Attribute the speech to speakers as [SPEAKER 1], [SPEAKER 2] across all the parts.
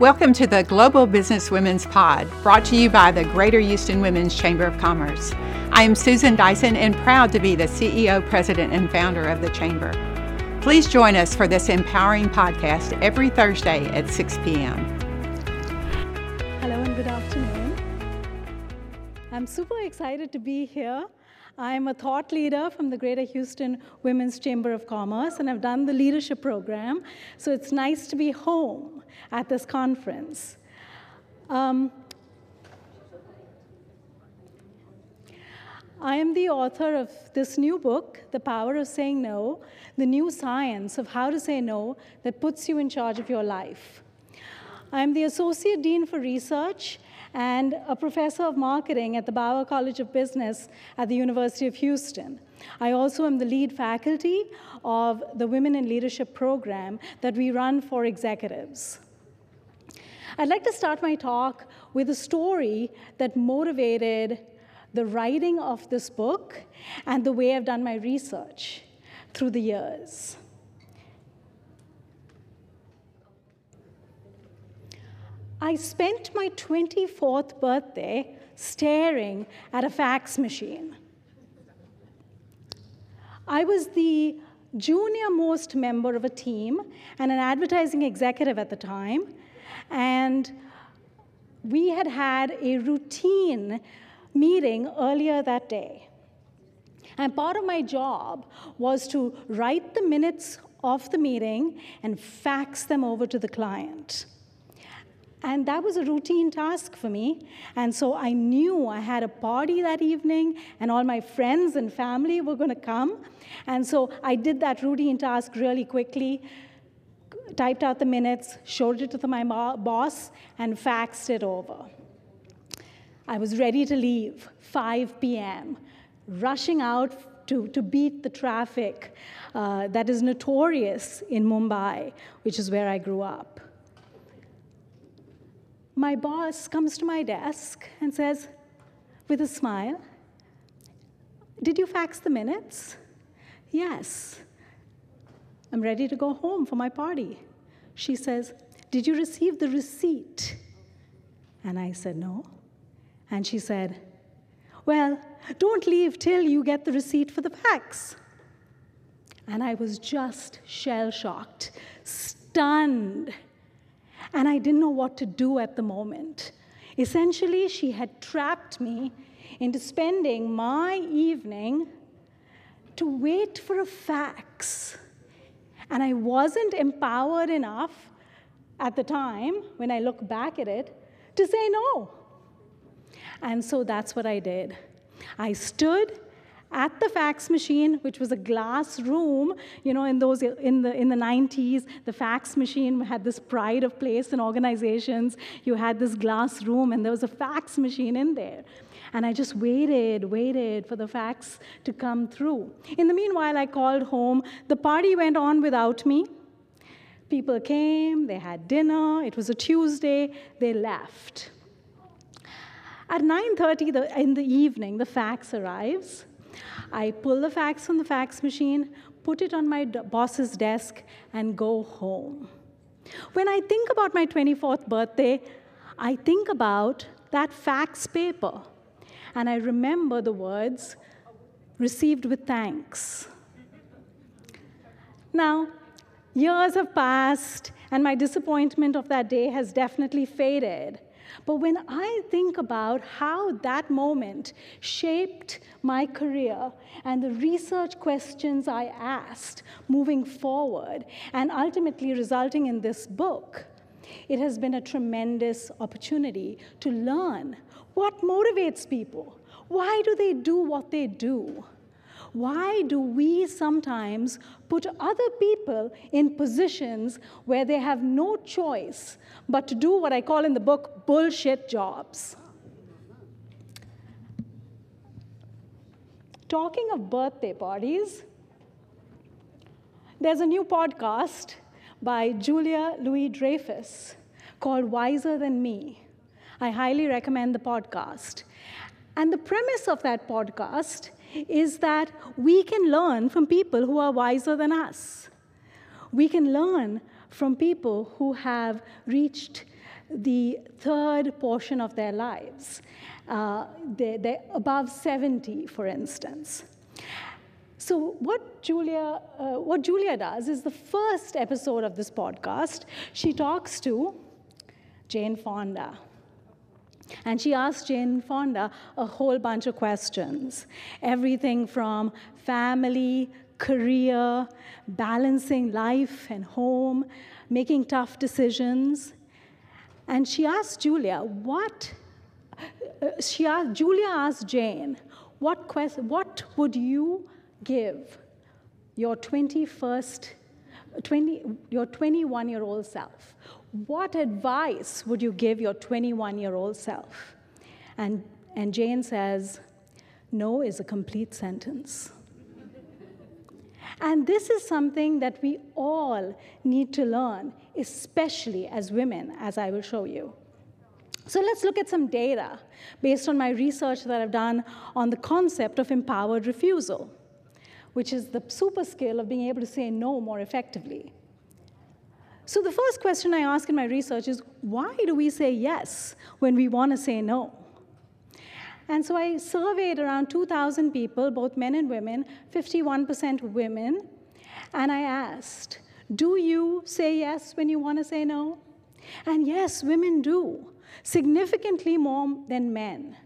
[SPEAKER 1] Welcome to the Global Business Women's Pod, brought to you by the Greater Houston Women's Chamber of Commerce. I am Susan Dyson and proud to be the CEO, President, and founder of the Chamber. Please join us for this empowering podcast every Thursday at 6 p.m.
[SPEAKER 2] Hello and good afternoon. I'm super excited to be here I'm a thought leader from the Greater Houston Women's Chamber of Commerce, and I've done the leadership program. So it's nice to be home at this conference. Um, I am the author of this new book, The Power of Saying No, the new science of how to say no that puts you in charge of your life. I am the Associate Dean for Research and a professor of marketing at the Bauer College of Business at the University of Houston. I also am the lead faculty of the Women in Leadership program that we run for executives. I'd like to start my talk with a story that motivated the writing of this book and the way I've done my research through the years. I spent my 24th birthday staring at a fax machine. I was the junior most member of a team and an advertising executive at the time, and we had had a routine meeting earlier that day. And part of my job was to write the minutes of the meeting and fax them over to the client. And that was a routine task for me. And so I knew I had a party that evening, and all my friends and family were going to come. And so I did that routine task really quickly, typed out the minutes, showed it to my boss, and faxed it over. I was ready to leave, 5 p.m., rushing out to, to beat the traffic uh, that is notorious in Mumbai, which is where I grew up my boss comes to my desk and says, with a smile, Did you fax the minutes? Yes. I'm ready to go home for my party. She says, Did you receive the receipt? And I said, No. And she said, Well, don't leave till you get the receipt for the fax. And I was just shell shocked, stunned and I didn't know what to do at the moment. Essentially, she had trapped me into spending my evening to wait for a fax. And I wasn't empowered enough at the time, when I look back at it, to say no. And so that's what I did. I stood at the fax machine, which was a glass room, you know, in those in the in the 90s, the fax machine had this pride of place in organizations. You had this glass room, and there was a fax machine in there. And I just waited, waited for the fax to come through. In the meanwhile, I called home. The party went on without me. People came, they had dinner. It was a Tuesday. They left. At 9:30 in the evening, the fax arrives. I pull the fax from the fax machine, put it on my boss's desk, and go home. When I think about my 24th birthday, I think about that fax paper, and I remember the words, received with thanks. Now, years have passed, and my disappointment of that day has definitely faded. But when I think about how that moment shaped my career and the research questions I asked moving forward, and ultimately resulting in this book, it has been a tremendous opportunity to learn what motivates people. Why do they do what they do? Why do we sometimes put other people in positions where they have no choice but to do what I call in the book bullshit jobs? Talking of birthday parties, there's a new podcast by Julia Louis Dreyfus called Wiser Than Me. I highly recommend the podcast. And the premise of that podcast is that we can learn from people who are wiser than us. We can learn from people who have reached the third portion of their lives. Uh, they're, they're above 70, for instance. So what Julia, uh, what Julia does is the first episode of this podcast, she talks to Jane Fonda. And she asked Jane Fonda a whole bunch of questions. Everything from family, career, balancing life and home, making tough decisions. And she asked Julia, what, uh, she asked, Julia asked Jane, what, quest, what would you give your 21st, 20, your 21 year old self? What advice would you give your 21 year old self? And, and Jane says, No is a complete sentence. and this is something that we all need to learn, especially as women, as I will show you. So let's look at some data based on my research that I've done on the concept of empowered refusal, which is the super skill of being able to say no more effectively. So the first question I ask in my research is why do we say yes when we want to say no? And so I surveyed around 2,000 people, both men and women, 51% women, and I asked, Do you say yes when you want to say no? And yes, women do, significantly more than men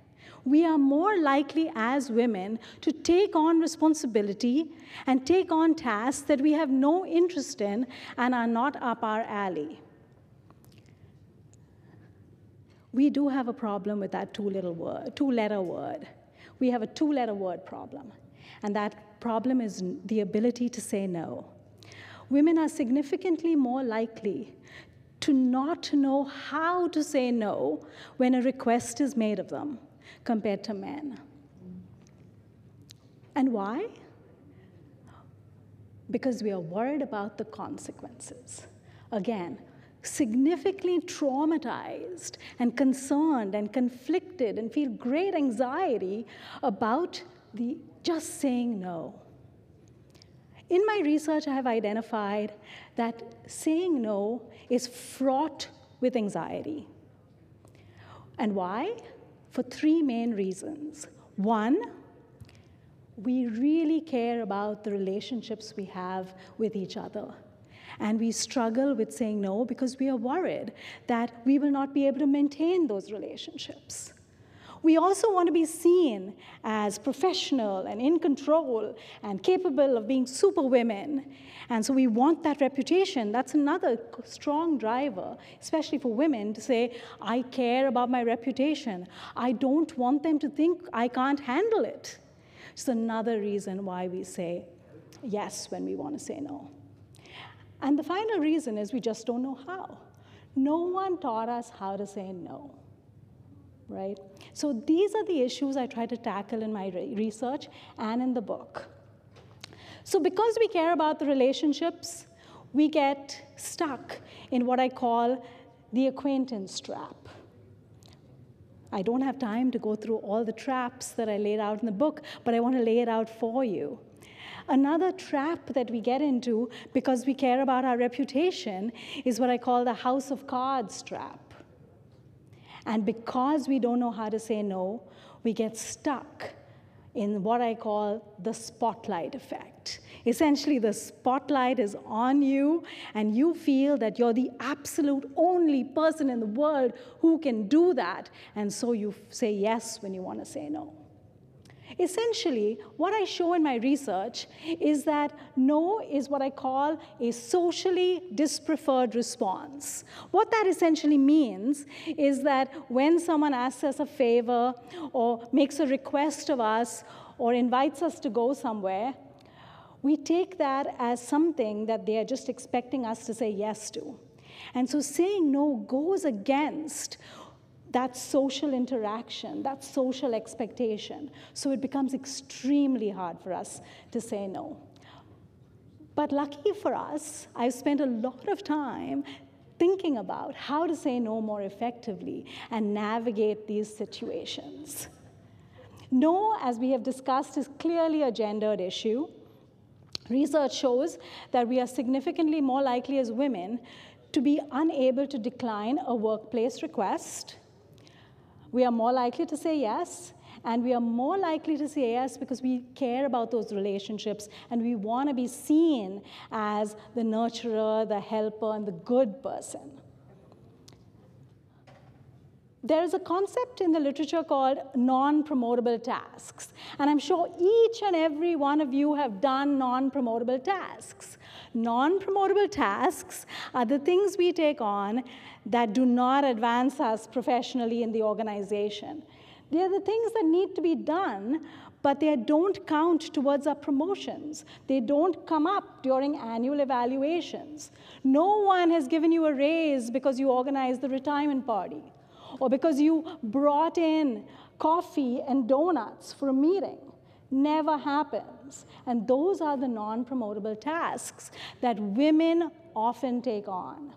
[SPEAKER 2] we are more likely as women to take on responsibility and take on tasks that we have no interest in and are not up our alley. We do have a problem with that two little word, two letter word. We have a two letter word problem. And that problem is the ability to say no. Women are significantly more likely to not know how to say no when a request is made of them compared to men. And why? Because we are worried about the consequences. Again, significantly traumatized and concerned and conflicted and feel great anxiety about the just saying no. In my research, I have identified that saying no is fraught with anxiety. And why? For three main reasons. One, we really care about the relationships we have with each other. And we struggle with saying no because we are worried that we will not be able to maintain those relationships. We also want to be seen as professional and in control and capable of being superwomen. And so we want that reputation. That's another strong driver, especially for women, to say, I care about my reputation. I don't want them to think I can't handle it. It's another reason why we say yes when we want to say no. And the final reason is we just don't know how. No one taught us how to say no right? So these are the issues I try to tackle in my re- research and in the book. So because we care about the relationships, we get stuck in what I call the acquaintance trap. I don't have time to go through all the traps that I laid out in the book, but I want to lay it out for you. Another trap that we get into because we care about our reputation is what I call the house of cards trap. And because we don't know how to say no, we get stuck in what I call the spotlight effect. Essentially, the spotlight is on you, and you feel that you're the absolute only person in the world who can do that. And so you say yes when you want to say no. Essentially, what I show in my research is that no is what I call a socially dispreferred response. What that essentially means is that when someone asks us a favor or makes a request of us or invites us to go somewhere, we take that as something that they are just expecting us to say yes to. And so saying no goes against that social interaction, that social expectation. So it becomes extremely hard for us to say no. But lucky for us, I've spent a lot of time thinking about how to say no more effectively and navigate these situations. No, as we have discussed, is clearly a gendered issue. Research shows that we are significantly more likely as women to be unable to decline a workplace request. We are more likely to say yes, and we are more likely to say yes because we care about those relationships and we want to be seen as the nurturer, the helper, and the good person. There is a concept in the literature called non-promotable tasks. And I'm sure each and every one of you have done non-promotable tasks. Non-promotable tasks are the things we take on that do not advance us professionally in the organization. They are the things that need to be done, but they don't count towards our promotions. They don't come up during annual evaluations. No one has given you a raise because you organized the retirement party or because you brought in coffee and donuts for a meeting. Never happens. And those are the non promotable tasks that women often take on.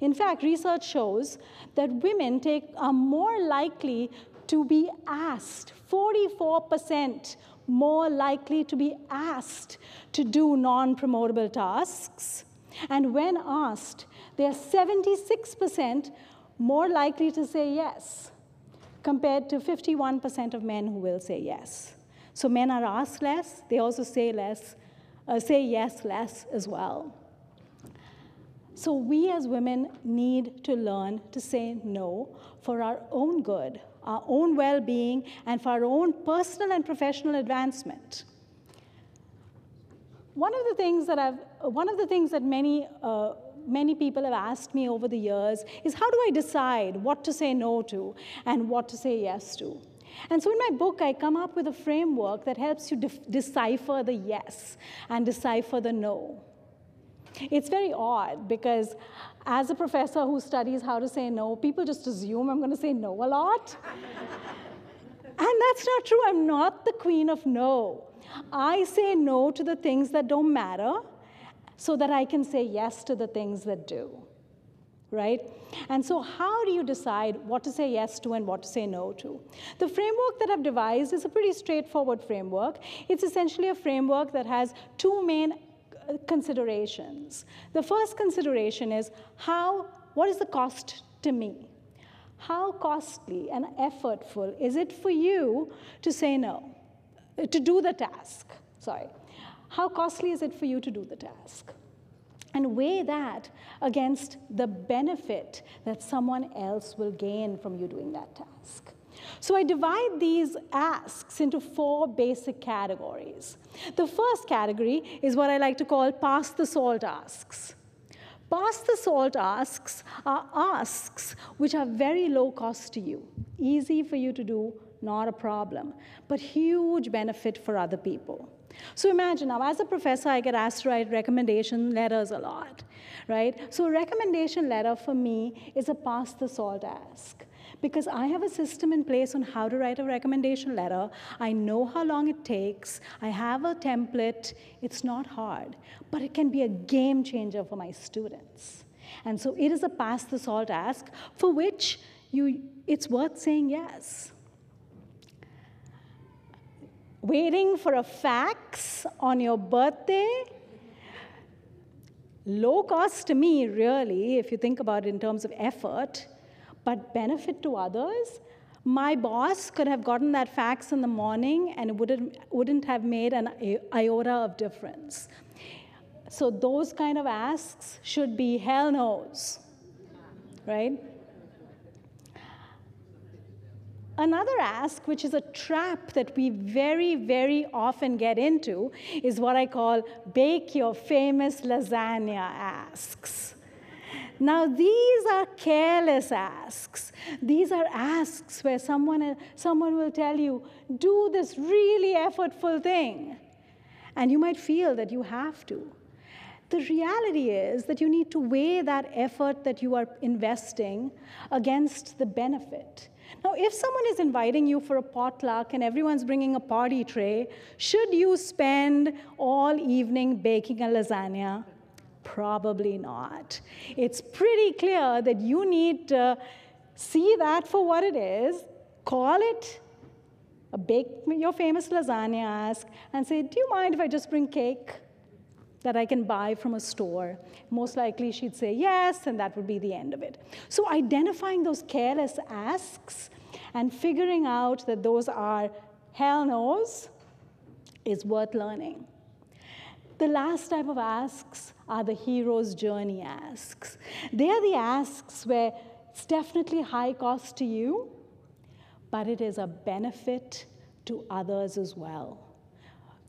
[SPEAKER 2] In fact, research shows that women take, are more likely to be asked, 44% more likely to be asked to do non promotable tasks. And when asked, they are 76% more likely to say yes compared to 51% of men who will say yes. So men are asked less, they also say less, uh, say yes less as well. So we as women need to learn to say no for our own good, our own well-being, and for our own personal and professional advancement. One of the things that I've, one of the things that many uh, many people have asked me over the years is how do I decide what to say no to and what to say yes to? And so in my book, I come up with a framework that helps you decipher the yes and decipher the no. It's very odd because as a professor who studies how to say no, people just assume I'm going to say no a lot. and that's not true. I'm not the queen of no. I say no to the things that don't matter so that I can say yes to the things that do. Right? And so, how do you decide what to say yes to and what to say no to? The framework that I've devised is a pretty straightforward framework. It's essentially a framework that has two main uh, considerations. The first consideration is how, what is the cost to me? How costly and effortful is it for you to say no, uh, to do the task? Sorry. How costly is it for you to do the task? And weigh that against the benefit that someone else will gain from you doing that task. So I divide these asks into four basic categories. The first category is what I like to call pass the salt asks. Pass the salt asks are asks which are very low cost to you, easy for you to do, not a problem, but huge benefit for other people. So imagine now, as a professor, I get asked to write recommendation letters a lot, right? So a recommendation letter for me is a pass the salt ask. Because I have a system in place on how to write a recommendation letter. I know how long it takes. I have a template. It's not hard, but it can be a game changer for my students. And so it is a pass the salt ask for which you, it's worth saying yes waiting for a fax on your birthday. Low cost to me, really, if you think about it in terms of effort, but benefit to others. My boss could have gotten that fax in the morning and it wouldn't, wouldn't have made an iota of difference. So, those kind of asks should be hell no's, right? Another ask, which is a trap that we very, very often get into, is what I call bake your famous lasagna asks. Now, these are careless asks. These are asks where someone, uh, someone will tell you, do this really effortful thing. And you might feel that you have to. The reality is that you need to weigh that effort that you are investing against the benefit. Now, if someone is inviting you for a potluck and everyone's bringing a party tray, should you spend all evening baking a lasagna? Probably not. It's pretty clear that you need to see that for what it is, call it a bake your famous lasagna ask, and say, Do you mind if I just bring cake? That I can buy from a store? Most likely she'd say yes, and that would be the end of it. So identifying those careless asks and figuring out that those are hell no's is worth learning. The last type of asks are the hero's journey asks. They are the asks where it's definitely high cost to you, but it is a benefit to others as well.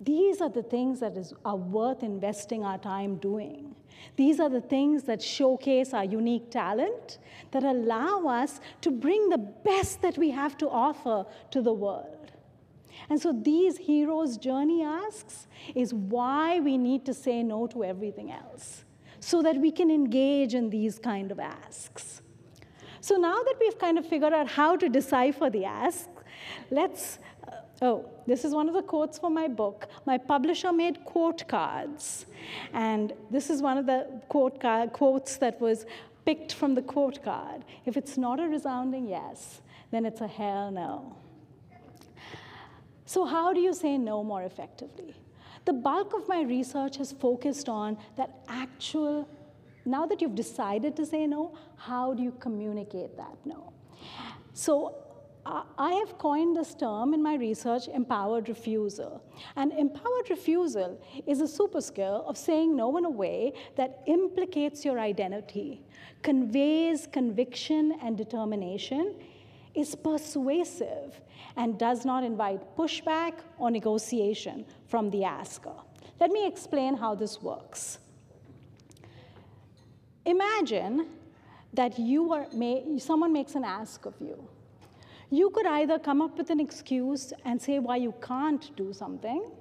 [SPEAKER 2] These are the things that is, are worth investing our time doing. These are the things that showcase our unique talent, that allow us to bring the best that we have to offer to the world. And so these heroes' journey asks is why we need to say no to everything else, so that we can engage in these kind of asks. So now that we've kind of figured out how to decipher the ask, let's, oh, this is one of the quotes from my book. My publisher made quote cards. And this is one of the quote card, quotes that was picked from the quote card. If it's not a resounding yes, then it's a hell no. So, how do you say no more effectively? The bulk of my research has focused on that actual, now that you've decided to say no, how do you communicate that no? So, I have coined this term in my research empowered refusal. And empowered refusal is a super skill of saying no in a way that implicates your identity, conveys conviction and determination, is persuasive, and does not invite pushback or negotiation from the asker. Let me explain how this works. Imagine that you are, someone makes an ask of you. You could either come up with an excuse and say why you can't do something,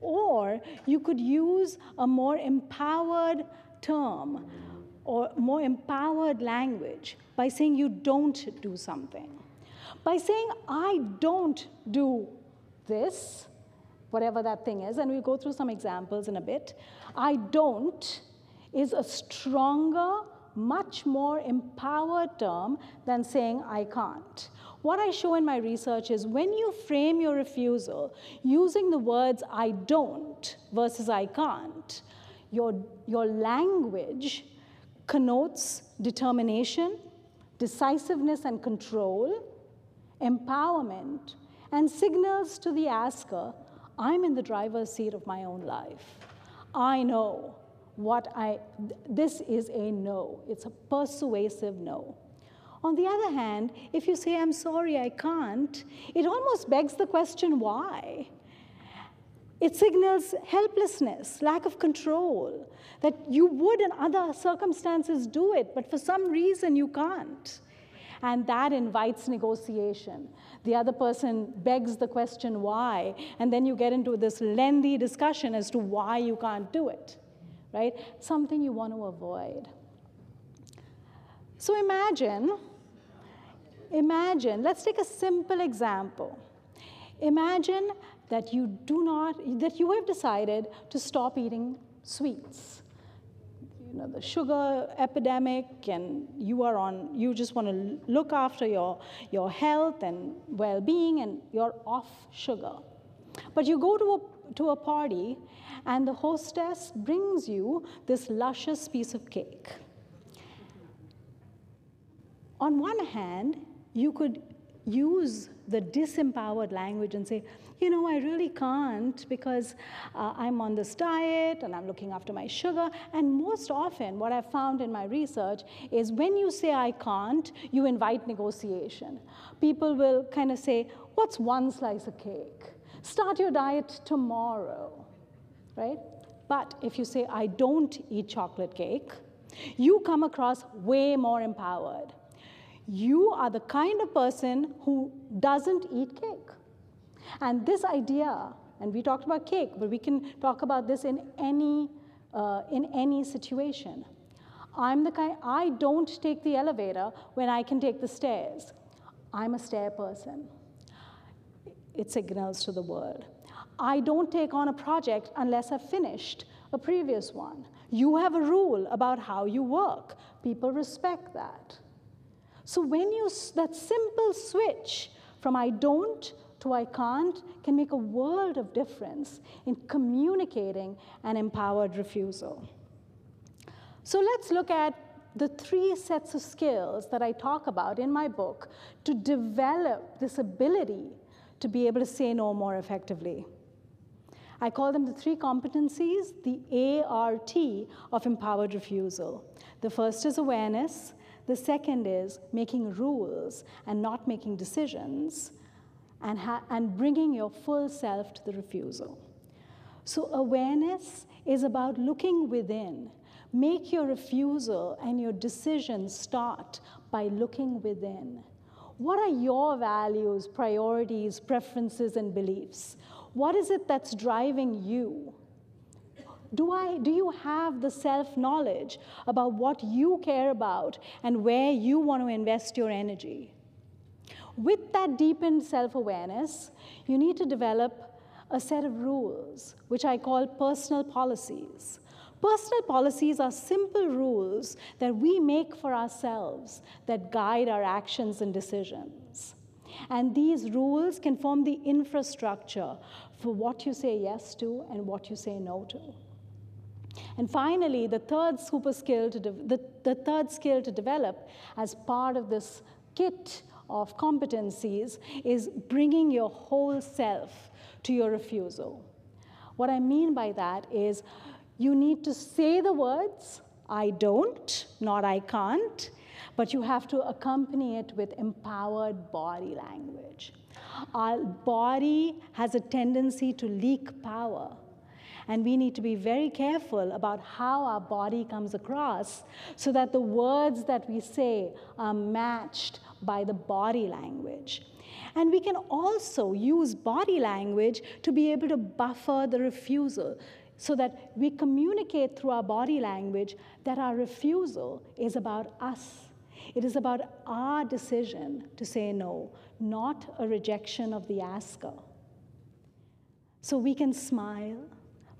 [SPEAKER 2] or you could use a more empowered term or more empowered language by saying you don't do something. By saying, I don't do this, whatever that thing is, and we'll go through some examples in a bit, I don't is a stronger, much more empowered term than saying I can't. What I show in my research is when you frame your refusal using the words I don't versus I can't, your, your language connotes determination, decisiveness, and control, empowerment, and signals to the asker I'm in the driver's seat of my own life. I know what I, this is a no. It's a persuasive no. On the other hand, if you say, I'm sorry, I can't, it almost begs the question why? It signals helplessness, lack of control, that you would in other circumstances do it, but for some reason you can't. And that invites negotiation. The other person begs the question why, and then you get into this lengthy discussion as to why you can't do it, right? Something you want to avoid. So imagine, imagine, let's take a simple example. Imagine that you do not, that you have decided to stop eating sweets. You know, the sugar epidemic, and you are on, you just want to look after your, your health and well being, and you're off sugar. But you go to a, to a party, and the hostess brings you this luscious piece of cake. On one hand, you could use the disempowered language and say, you know, I really can't because uh, I'm on this diet and I'm looking after my sugar. And most often, what I've found in my research is when you say I can't, you invite negotiation. People will kind of say, What's one slice of cake? Start your diet tomorrow, right? But if you say, I don't eat chocolate cake, you come across way more empowered. You are the kind of person who doesn't eat cake. And this idea, and we talked about cake, but we can talk about this in any, uh, in any situation. I'm the kind, I don't take the elevator when I can take the stairs. I'm a stair person. It signals to the world. I don't take on a project unless I've finished a previous one. You have a rule about how you work. People respect that. So when you, that simple switch from I don't to I can't can make a world of difference in communicating an empowered refusal. So let's look at the three sets of skills that I talk about in my book to develop this ability to be able to say no more effectively. I call them the three competencies, the ART of empowered refusal. The first is awareness, the second is making rules and not making decisions, and, and bringing your full self to the refusal. So, awareness is about looking within. Make your refusal and your decision start by looking within. What are your values, priorities, preferences, and beliefs? What is it that's driving you? Do, I, do you have the self knowledge about what you care about and where you want to invest your energy? With that deepened self awareness, you need to develop a set of rules, which I call personal policies. Personal policies are simple rules that we make for ourselves that guide our actions and decisions. And these rules can form the infrastructure for what you say yes to and what you say no to. And finally, the third super skill to the, the third skill to develop as part of this kit of competencies is bringing your whole self to your refusal. What I mean by that is you need to say the words, I don't, not I can't, but you have to accompany it with empowered body language. Our body has a tendency to leak power. And we need to be very careful about how our body comes across so that the words that we say are matched by the body language. And we can also use body language to be able to buffer the refusal so that we communicate through our body language that our refusal is about us it is about our decision to say no, not a rejection of the asker. So we can smile,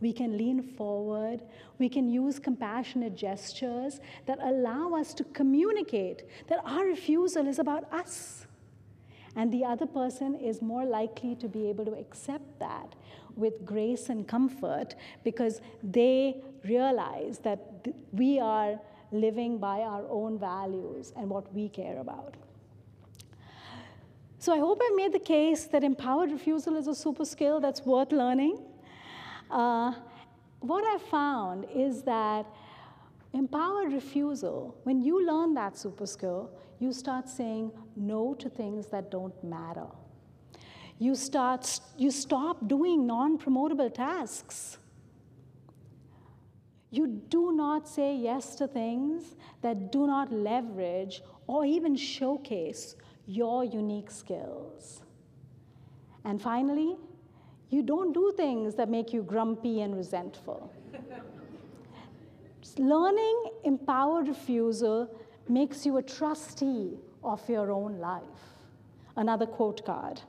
[SPEAKER 2] we can lean forward, we can use compassionate gestures that allow us to communicate that our refusal is about us. And the other person is more likely to be able to accept that with grace and comfort because they realize that we are living by our own values and what we care about. So I hope I made the case that empowered refusal is a super skill that's worth learning. Uh, what I found is that empowered refusal, when you learn that super skill, you start saying no to things that don't matter. You, start, you stop doing non promotable tasks. You do not say yes to things that do not leverage or even showcase your unique skills. And finally, you don't do things that make you grumpy and resentful. Learning empowered refusal makes you a trustee of your own life. Another quote card.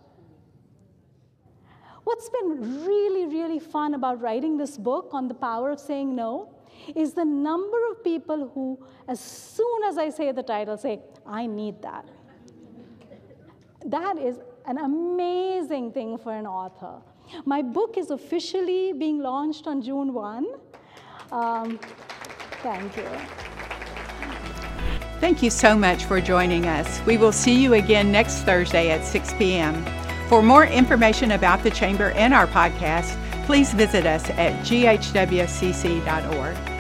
[SPEAKER 2] What's been really, really fun about writing this book on the power of saying no is the number of people who, as soon as I say the title, say, I need that. that is an amazing thing for an author. My book is officially being launched on June 1. Um, thank you.
[SPEAKER 1] Thank you so much for joining us. We will see you again next Thursday at 6 p.m. For more information about the Chamber and our podcast, please visit us at ghwcc.org.